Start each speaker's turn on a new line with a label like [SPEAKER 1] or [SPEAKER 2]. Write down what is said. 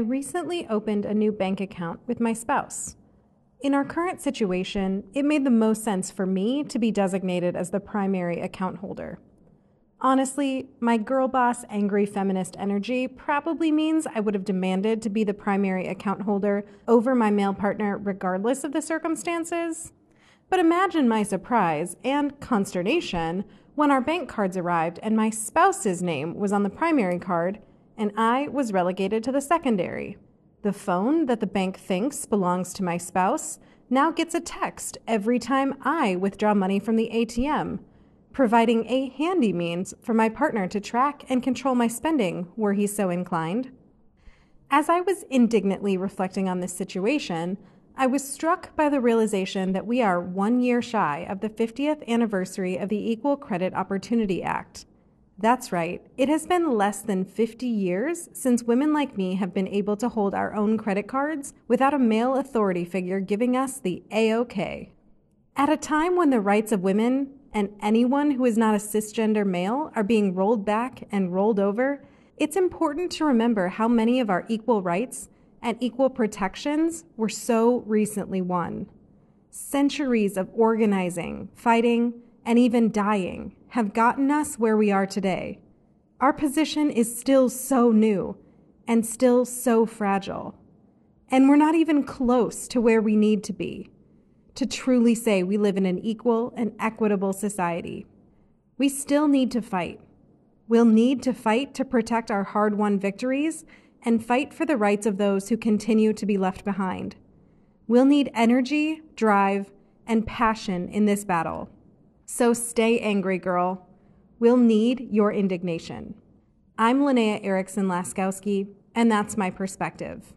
[SPEAKER 1] recently opened a new bank account with my spouse. In our current situation, it made the most sense for me to be designated as the primary account holder. Honestly, my girl boss, angry feminist energy probably means I would have demanded to be the primary account holder over my male partner, regardless of the circumstances. But imagine my surprise and consternation when our bank cards arrived and my spouse's name was on the primary card and I was relegated to the secondary. The phone that the bank thinks belongs to my spouse now gets a text every time I withdraw money from the ATM providing a handy means for my partner to track and control my spending were he so inclined. As I was indignantly reflecting on this situation, I was struck by the realization that we are one year shy of the 50th anniversary of the Equal Credit Opportunity Act. That's right, it has been less than 50 years since women like me have been able to hold our own credit cards without a male authority figure giving us the A-OK. At a time when the rights of women and anyone who is not a cisgender male are being rolled back and rolled over, it's important to remember how many of our equal rights and equal protections were so recently won. Centuries of organizing, fighting, and even dying have gotten us where we are today. Our position is still so new and still so fragile. And we're not even close to where we need to be to truly say we live in an equal and equitable society. We still need to fight. We'll need to fight to protect our hard won victories and fight for the rights of those who continue to be left behind. We'll need energy, drive, and passion in this battle. So stay angry, girl. We'll need your indignation. I'm Lynnea Erickson Laskowski, and that's my perspective.